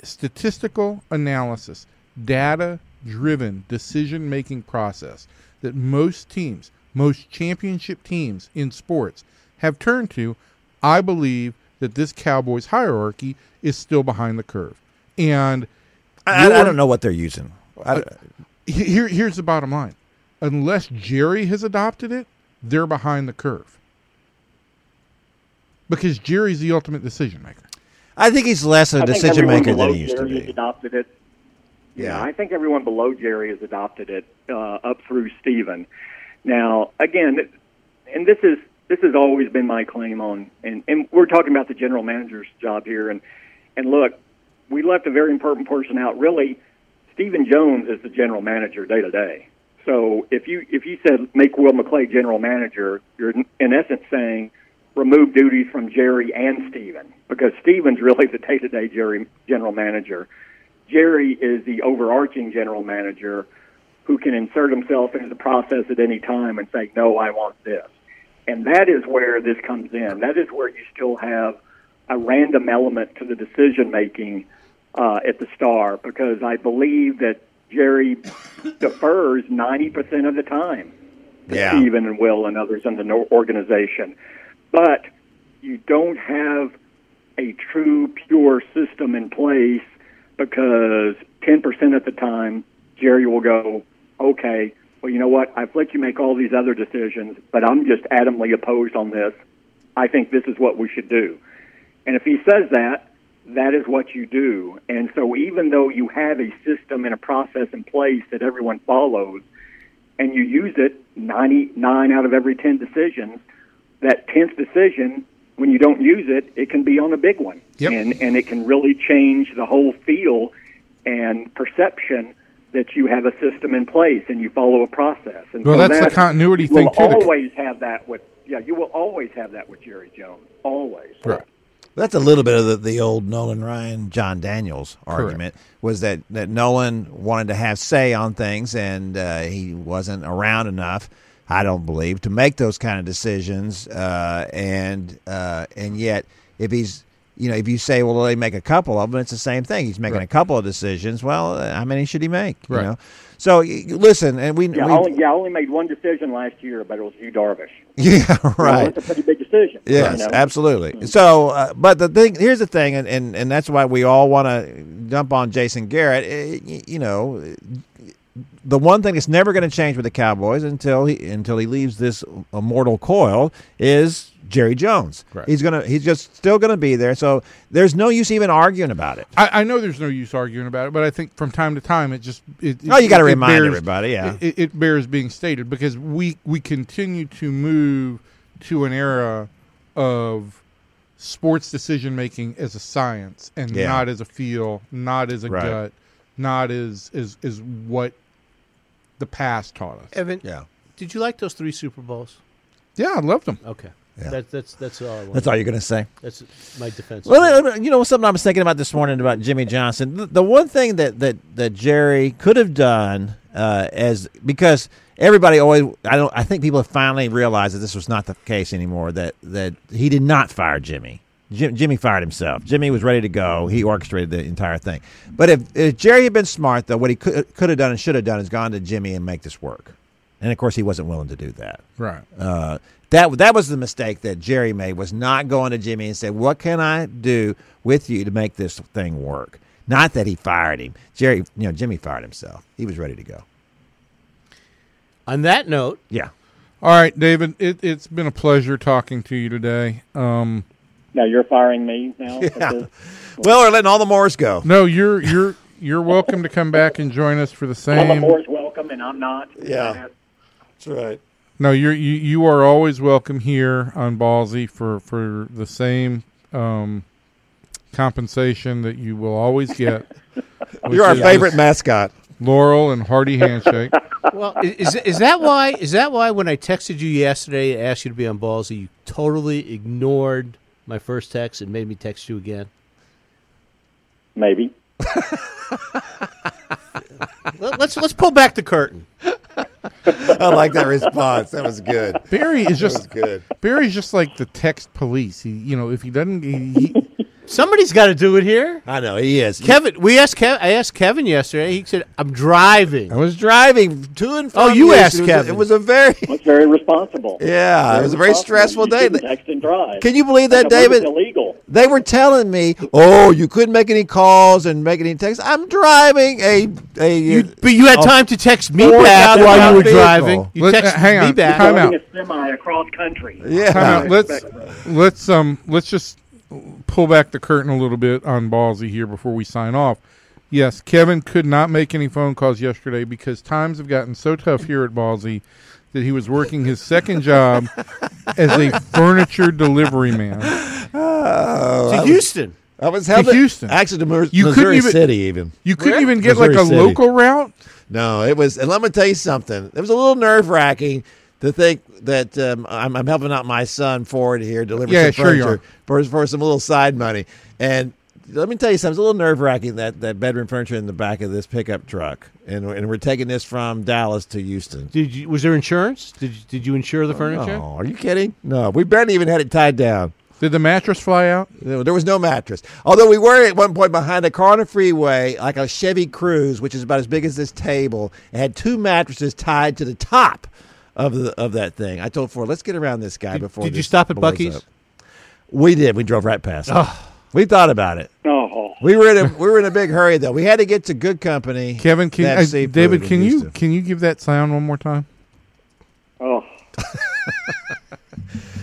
statistical analysis, data driven decision making process that most teams, most championship teams in sports have turned to. I believe that this Cowboys hierarchy is still behind the curve, and I, I don't know what they're using. I, he- here, here's the bottom line: unless Jerry has adopted it, they're behind the curve. Because Jerry's the ultimate decision maker. I think he's less a I think decision maker than he used to Jerry has be. adopted it. Yeah. Yeah, I think everyone below Jerry has adopted it uh, up through Stephen. Now, again, and this is this has always been my claim on, and, and we're talking about the general manager's job here, and and look, we left a very important person out. Really, Stephen Jones is the general manager day to day. So if you if you said make Will McClay general manager, you're in- essence saying remove duties from Jerry and Stephen because Stephen's really the day to day Jerry general manager. Jerry is the overarching general manager who can insert himself into the process at any time and say, no, I want this. And that is where this comes in. That is where you still have a random element to the decision making uh, at the star because I believe that Jerry defers 90% of the time to Yeah. Stephen and Will and others in the organization. But you don't have a true, pure system in place because 10% of the time, Jerry will go, okay, well, you know what? I've let you make all these other decisions, but I'm just adamantly opposed on this. I think this is what we should do. And if he says that, that is what you do. And so even though you have a system and a process in place that everyone follows, and you use it 99 out of every 10 decisions, that 10th decision, when you don't use it, it can be on a big one. Yep. And, and it can really change the whole feel and perception that you have a system in place and you follow a process. And Well, so that's the that- continuity you thing, will too. The- always have that with, yeah, you will always have that with Jerry Jones. Always. Right. That's a little bit of the, the old Nolan Ryan, Jon Daniels argument was that, that Nolan wanted to have say on things and uh, he wasn't around enough, I don't believe, to make those kind of decisions. Uh, and uh, and yet, if he's you know, if you say, well, they make a couple of them, it's the same thing. He's making Right. a couple of decisions. Well, uh, how many should he make? You know. So listen, and we, Yeah, we I only, yeah, I only made one decision last year, but it was Yu Darvish. yeah, You know, right. That's a pretty big decision. Yes, you know? absolutely. So, uh, but the thing here's the thing, and, and, and that's why we all want to dump on Jason Garrett. eh, y- you know, the one thing that's never going to change with the Cowboys until he until he leaves this immortal coil is Jerry Jones. Right. He's gonna he's just still going to be there. So there's no use even arguing about it. I, I know there's no use arguing about it, but I think from time to time it just it, Oh, you got to it- it remind bears- everybody. Yeah, it, it bears being stated because we we continue to move to an era of sports decision making as a science and Yeah. not as a feel, not as a Right. gut, not as as is what the past taught us. Evan, yeah. did you like those three Super Bowls? Yeah, I loved them. Okay, Yeah. that, that's that's all. I want. That's all you're going to say. That's my defense. Well, you know, something I was thinking about this morning about Jimmy Johnson. The, the one thing that, that, that Jerry could have done uh, as because everybody always, I don't, I think people have finally realized that this was not the case anymore. That that he did not fire Jimmy. Jim, Jimmy fired himself. Jimmy was ready to go. He orchestrated the entire thing. But if, if Jerry had been smart, though, what he could could have done and should have done is gone to Jimmy and make this work. And of course, he wasn't willing to do that. Right. Uh, that that was the mistake that Jerry made was not going to Jimmy and say, "What can I do with you to make this thing work?" Not that he fired him. Jerry, you know, Jimmy fired himself. He was ready to go. On that note, Yeah. All right, David. It, it's been a pleasure talking to you today. Um, Now you're firing me now. Yeah. Well, we're letting all the Moores go. no, you're you're you're welcome to come back and join us for the I'm same. Moore's welcome, and I'm not. Yeah. That's right. No, you're you, you are always welcome here on Ballzy for for the same um, compensation that you will always get. You're our favorite mascot. Laurel and hearty handshake. well, is is that why? Is that why when I texted you yesterday, and asked you to be on Ballzy, you totally ignored my first text and made me text you again? Maybe. Let, let's let's pull back the curtain. I like that response. That was good. Barry is just good. Barry's just like the text police. He, you know, if he doesn't, he, he, Somebody's got to do it here. I know he is. Kevin, we asked Kev, I asked Kevin yesterday. He said, "I'm driving." I was driving to and from. Oh, you Houston. asked It was a- Kevin. It was a very, That's very responsible. yeah, it was a very stressful You day. Text and drive. Can you believe that, David? Illegal. They were telling me, "Oh, you couldn't make any calls and make any texts." I'm driving a a. You, but you had a time to text me four back thousand while you were vehicle. driving. You Let- texted uh, hang me on. back. Time Driving out. a semi across country. Yeah. Time out. Let's let's um let's just pull back the curtain a little bit on Ballzy here before we sign off. Yes, Kevin could not make any phone calls yesterday because times have gotten so tough here at Ballzy that he was working his second job as a furniture delivery man. Oh, to Houston. I was helping Houston. Actually, to Missouri, You couldn't even- City, even. You couldn't Where? even get Missouri like a City. local route. No, it was. And let me tell you something. It was a little nerve wracking to think that um, I'm, I'm helping out my son Ford here deliver Yeah, some sure furniture for for some little side money. And let me tell you something. It's a little nerve wracking that that bedroom furniture in the back of this pickup truck, and and we're taking this from Dallas to Houston. Did you? Was there insurance? Did you, Did you insure the furniture? Oh, are you kidding? No, we barely even had it tied down. Did the mattress fly out? No, There was no mattress. Although we were at one point behind a car on a freeway, like a Chevy Cruze, which is about as big as this table, and had two mattresses tied to the top of the of that thing. I told Ford, let's get around this guy Did, before. did you stop at blows Buc-ee's? up." We did. We drove right past. it. We thought about it. Oh, We were in a we were in a big hurry though. We had to get to good company. Kevin, can That uh, David, can you Houston. can you give that sound one more time? oh.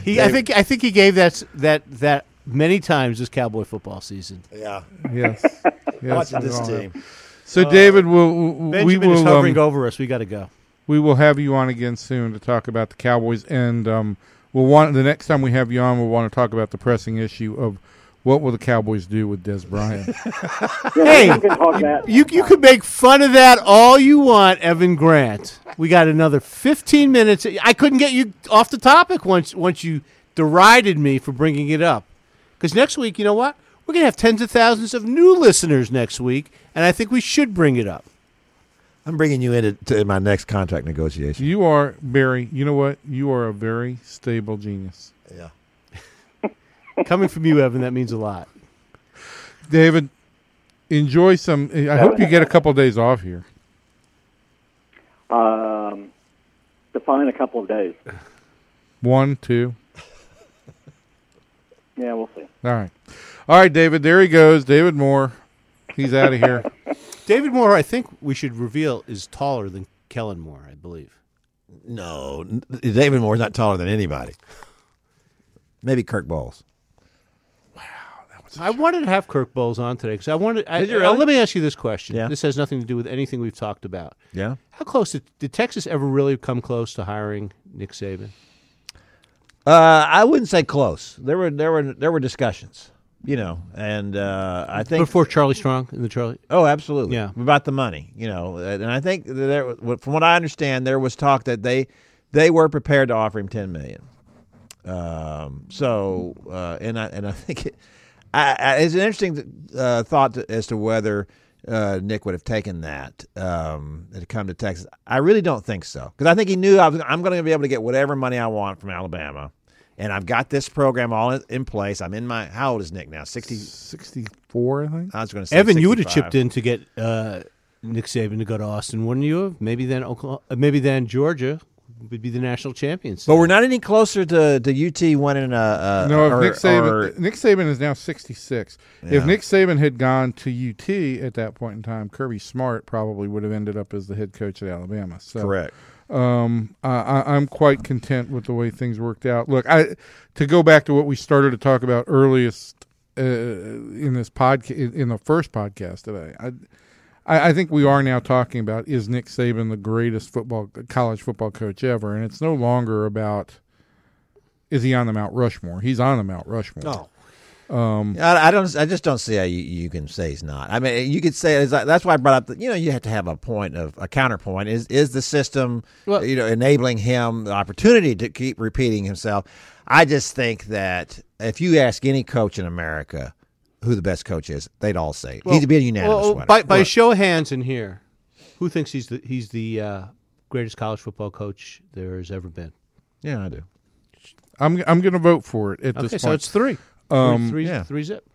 He, I think. I think he gave that that that many times this Cowboy football season. Yeah, Yes. yes watching this all have. team. So David, will we Benjamin is will hovering um, over us. We got to go. We will have you on again soon to talk about the Cowboys, and um, we'll want the next time we have you on, we'll want to talk about the pressing issue of what will the Cowboys do with Dez Bryant. Hey, you can. You you could make fun of that all you want, Evan Grant. We got another 15 minutes. I couldn't get you off the topic once once you derided me for bringing it up. Because next week, you know what? We're gonna have tens of thousands of new listeners next week, and I think we should bring it up. I'm bringing you into to my next contract negotiation. you are Barry. You know what? You are a very stable genius. Yeah. Coming from you, Evan, that means a lot. David, enjoy some. I hope you get a couple days off here. Um, define a couple of days. One, two. Yeah, we'll see. All right. All right, David. There he goes. David Moore. He's out of here. David Moore, I think we should reveal, is taller than Kellen Moore, I believe. No, n- David Moore's not taller than anybody. Maybe Kirk Bohls. Wow. I wanted to have Kirk Bohls on today because I wanted. I, Did uh, really? let me ask you this question. Yeah. This has nothing to do with anything we've talked about. Yeah. How close did, did Texas ever really come close to hiring Nick Saban? Uh, I wouldn't say close. There were there were there were discussions, you know, and uh, I think Before Charlie Strong in the Charlie. Oh, absolutely. Yeah. about the money, you know, and I think there, from what I understand, there was talk that they they were prepared to offer him ten million. Um, so, uh, and I and I think it, I, I, it's an interesting uh, thought to, as to whether uh, Nick would have taken that um, to come to Texas. I really don't think so because I think he knew I was, I'm going to be able to get whatever money I want from Alabama. And I've got this program all in, in place. I'm in my. How old is Nick now? Sixty. 64, I think. I was going to say. Evan, you would have chipped in to get uh, Nick Saban to go to Austin, wouldn't you? have? Maybe then Oklahoma, uh, maybe then Georgia would be the national champions. But we're not any closer to, to UT winning a. a No, if or- Nick Saban, or- Nick Saban is now 66. Yeah. If Nick Saban had gone to UT at that point in time, Kirby Smart probably would have ended up as the head coach at Alabama. So, correct. Um, I, I'm quite content with the way things worked out. Look, I to go back to what we started to talk about earliest uh, in this podcast, in the first podcast today. I, I, I think we are now talking about is Nick Saban the greatest football college football coach ever, and it's no longer about is he on the Mount Rushmore. He's on the Mount Rushmore. Oh, I, I don't. I just don't see how you, you can say he's not. I mean, you could say that's why I brought up. The, you know, you have to have a point of a counterpoint. Is is the system, Well- you know, enabling him the opportunity to keep repeating himself? I just think that if you ask any coach in America who the best coach is, they'd all say it. he'd be a unanimous well, winner. by, by show of hands in here, who thinks he's the he's the uh, greatest college football coach there has ever been? yeah, I do. I'm I'm going to vote for it at Okay, this so it's three. Um, three, yeah. three zip.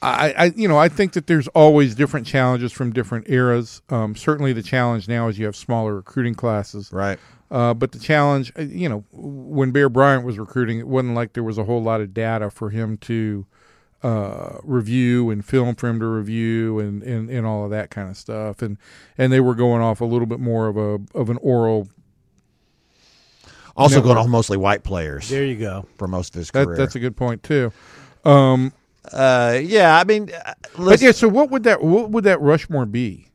I, I, you know, I think that there's always different challenges from different eras. Um, certainly, the challenge now is you have smaller recruiting classes. Right. Uh, but the challenge, uh, you know, when Bear Bryant was recruiting, it wasn't like there was a whole lot of data for him to uh, review and film for him to review and, and, and all of that kind of stuff. And and they were going off a little bit more of a of an oral. Also Network. going on mostly white players There you go. for most of his That, career. that's a good point too. Um, uh, yeah, I mean, uh, but yeah, so what would that what would that Rushmore be?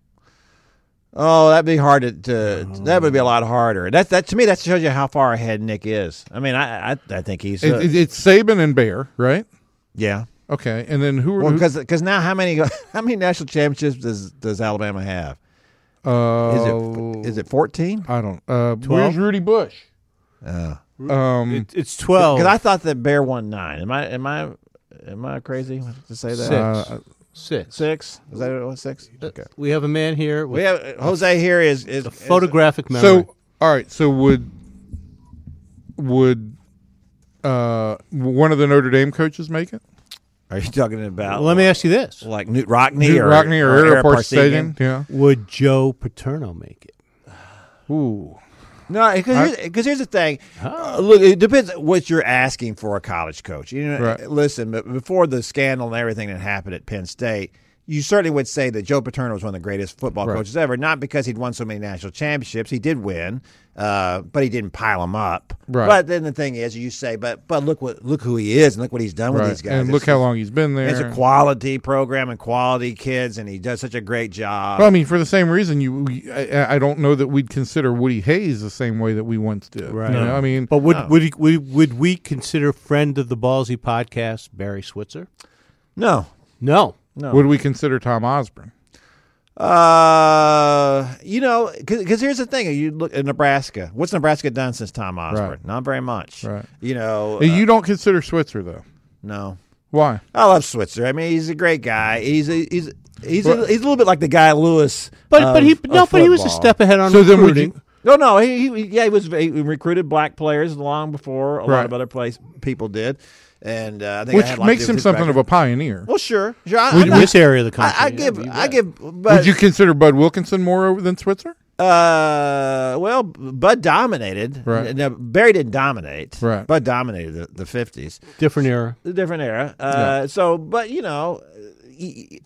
Oh, that'd be hard to, to that would be a lot harder. That that to me that shows you how far ahead Nick is. I mean, I I, I think he's uh, It, it, it's Saban and Bear, right? yeah. Okay, and then who? Well, who because now how many how many national championships does does Alabama have? uh, Is it is it fourteen? I don't. Uh, where's Rudy Bush? Because Um, It, it's twelve. Because I thought that Bear won nine. Am I am I am I crazy to say that? Six. uh, Six. Six? Is that what it was? Six? Okay. We have a man here We have Jose here is is, a photographic memory. so all right. So would would uh, one of the Notre Dame coaches make it? Are you talking about? Well, let me ask you this: like Knute Rockne Knute or Rockne or, Eric Airport Parseghian? Stadium? Yeah. Would Joe Paterno make it? Ooh. No, because here's, here's the thing. Uh, look, it depends what you're asking for a college coach. You know, Right. listen, but before the scandal and everything that happened at Penn State, you certainly would say that Joe Paterno was one of the greatest football Right. coaches ever. Not because he'd won so many national championships, he did win, uh, but he didn't pile them up. Right. But then the thing is, you say, but but look what look who he is, and look what he's done with these guys. And look It's- how long he's been there. It's a quality program and quality kids, and he does such a great job. Well, I mean, for the same reason, you, I, I don't know that we'd consider Woody Hayes the same way that we once did. Right. You know, I mean, But would No. would, he, would would we consider friend of the Ballzy podcast Barry Switzer? no, No. No. would we consider Tom Osborne? Uh, you know, because here's the thing: you look at Nebraska. What's Nebraska done since Tom Osborne? Right. Not very much. Right. You know, uh, you don't consider Switzer though. no. Why? I love Switzer. I mean, he's a great guy. He's a, he's he's Well- a, he's a little bit like the guy Lewis. But of- but he no, but he was a step ahead on So then recruiting. you- No, no, he, he yeah, he was he recruited black players long before a lot of other place people did, and uh, I think which that had a makes him with his something of a pioneer. Well, sure, sure. I, In not- this area of the country, I, I yeah, give, you I give, but Would you consider Bud Wilkinson more over than Switzer? Uh, well, Bud dominated. Right. Now, Barry didn't dominate. Right. Bud dominated the, the 50s. Different era. Different era. Uh, So, but, you know,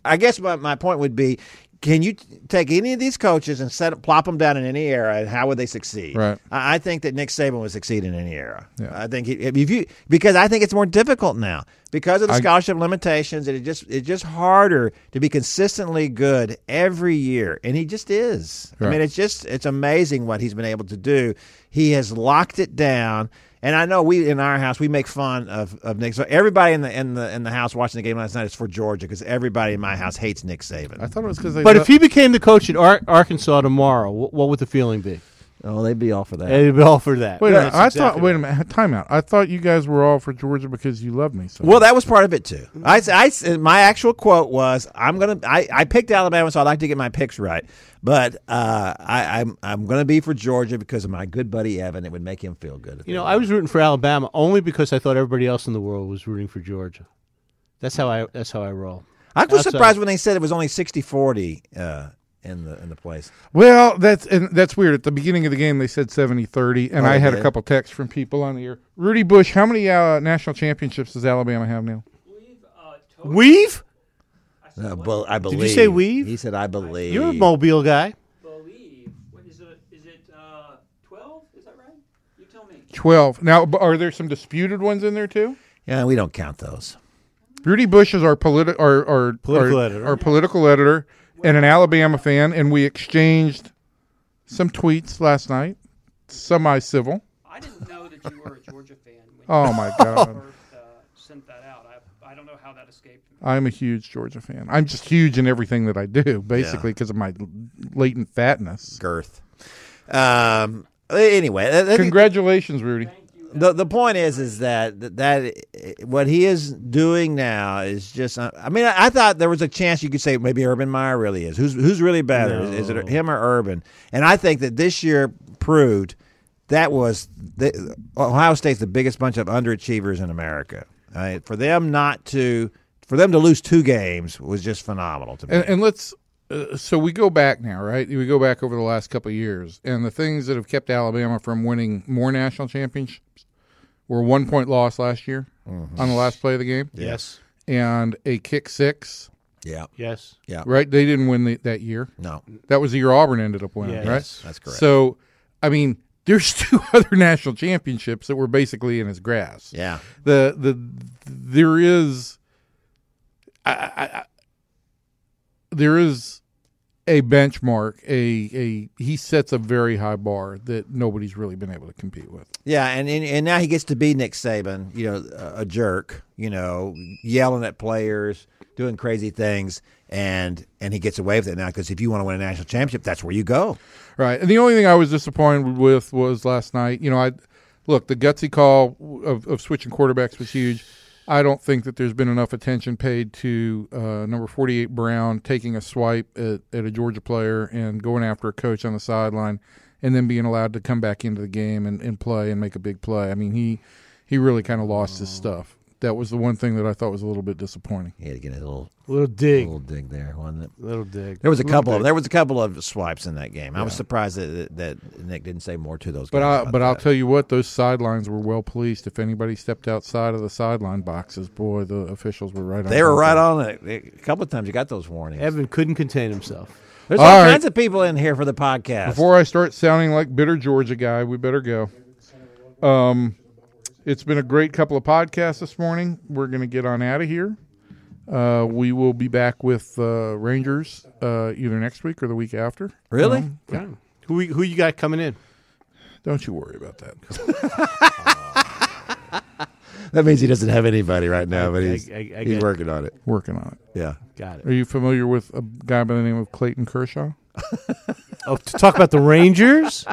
I guess my, my point would be can you take any of these coaches and set plop them down in any era, and how would they succeed? Right. I, I think that Nick Saban would succeed in any era. Yeah. I think he, if you because I think it's more difficult now because of the I- scholarship limitations. It just it's just harder to be consistently good every year, and he just is. I mean, it's just it's amazing what he's been able to do. He has locked it down. And I know we in our house we make fun of, of Nick. So everybody in the in the in the house watching the game last night is for Georgia because everybody in my mm-hmm. house hates Nick Saban. I thought it was because. But let- if he became the coach at Ar- Arkansas tomorrow, wh- what would the feeling be? Oh, they'd be all for that. They'd be all for that. wait a minute, That's I exactly thought. Wait a minute, time out. I thought you guys were all for Georgia because you love me so. Well, that was part of it too. I, I- my actual quote was, "I'm gonna." I, I picked Alabama, so I like to get my picks right. But uh, I, I'm I'm gonna be for Georgia because of my good buddy Evan. It would make him feel good. You know. I was rooting for Alabama only because I thought everybody else in the world was rooting for Georgia. That's how I. That's how I roll. I was outside- surprised when they said it was only 60-40 uh, in the in the place. Well, that's and that's weird. At the beginning of the game, they said 70-30, and Oh, I had they a couple texts from people on the air. Rudy Bush, how many uh, national championships does Alabama have now? Weave? Uh, but I believe. Did you say weave? He said, "I believe." You're a Mobile guy. believe. What is it? Is it uh, twelve? Is that right? You tell me. Twelve. Now, are there some disputed ones in there too? Yeah, we don't count those. Rudy Bush is our politi- our, our Political our, editor. our political editor, and an Alabama fan, and we exchanged some tweets last night, semi-civil. I didn't know that you were a Georgia fan when Oh my God. first uh, sent that out. I, I don't know how that escaped me. I'm a huge Georgia fan. I'm just huge in everything that I do, basically because of my latent fatness. Girth. Um. Anyway, that- that- Congratulations, Rudy. The the point is is that that, what he is doing now is just uh, I mean I, I thought there was a chance you could say maybe Urban Meyer really is. Who's who's really better? Is, is it him or Urban? And I think that this year proved that was the, Ohio State's the biggest bunch of underachievers in America. Right? for them not to for them to lose two games was just phenomenal to me. And, and let's. Uh, so we go back now, right? We go back over the last couple of years, and the things that have kept Alabama from winning more national championships were one point loss last year on the last play of the game, Yes. and a kick six. yeah Yes. yeah Right? They didn't win the, that year. no That was the year Auburn ended up winning, Yes, right? that's correct So, I mean, there's two other national championships that were basically in his grasp. yeah The the there is, I, I, I, there is a benchmark. A a he sets a very high bar that nobody's really been able to compete with. Yeah, and, and and now he gets to be Nick Saban, you know, a, a jerk, you know, yelling at players, doing crazy things, and and he gets away with it now because if you want to win a national championship, that's where you go. Right. And the only thing I was disappointed with was last night. You know, I look the gutsy call of, of switching quarterbacks was huge. I don't think that there's been enough attention paid to uh, number 48 Brown taking a swipe at, at a Georgia player and going after a coach on the sideline, and then being allowed to come back into the game and, and play and make a big play. I mean, he he really kind of lost his stuff. That was the one thing that I thought was a little bit disappointing. He had to get a little Little dig. little dig there, wasn't it? Little dig. There was a Little couple of dig. there was a couple of swipes in that game. I was surprised that, that Nick didn't say more to those. But guys I, about but I'll tell you what, those sidelines were well policed. If anybody stepped outside of the sideline boxes, boy, the officials were right on. they were right of on it. A couple of times you got those warnings. Evan couldn't contain himself. There's All all, right. kinds of people in here for the podcast. Before I start sounding like bitter Georgia guy, we better go. Um, it's been a great couple of podcasts this morning. We're going to get on out of here. Uh, we will be back with uh, Rangers uh, either next week or the week after. really? Um, Yeah. Who who you got coming in? don't you worry about that. that means he doesn't have anybody right now, but he's I- I he's get- working on it. Working on it. Yeah. Got it. Are you familiar with a guy by the name of Clayton Kershaw? Oh, to talk about the Rangers?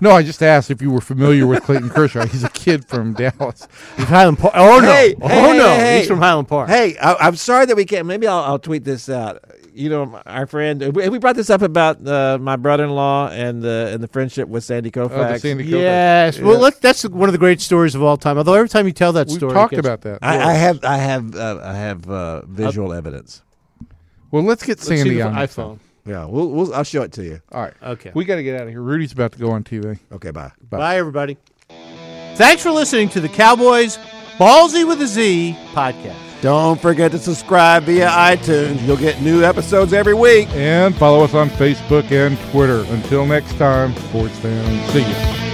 No, I just asked if you were familiar with Clayton Kershaw. He's a kid from Dallas. He's Highland Park. Oh no! Hey, oh hey, no! hey, He's from Highland Park. Hey, I, I'm sorry that we can't. Maybe I'll, I'll tweet this out. you know, our friend. We we brought this up about uh, my brother-in-law and the and the friendship with Sandy Koufax. Oh, Sandy Koufax. Yes. Well, look, that's one of the great stories of all time. Although every time you tell that We've story, it talked gets- about that. I, I have I have uh, I have uh, visual evidence. well, let's get Let's see Sandy the on next iPhone. Yeah, we'll, we'll I'll show it to you. All right. Okay. We got to get out of here. Rudy's about to go on TV. Okay, bye. Bye, everybody. Thanks for listening to the Cowboys Ballzy with a Z podcast. Don't forget to subscribe via iTunes. You'll get new episodes every week. And follow us on Facebook and Twitter. Until next time, sports fans, see you.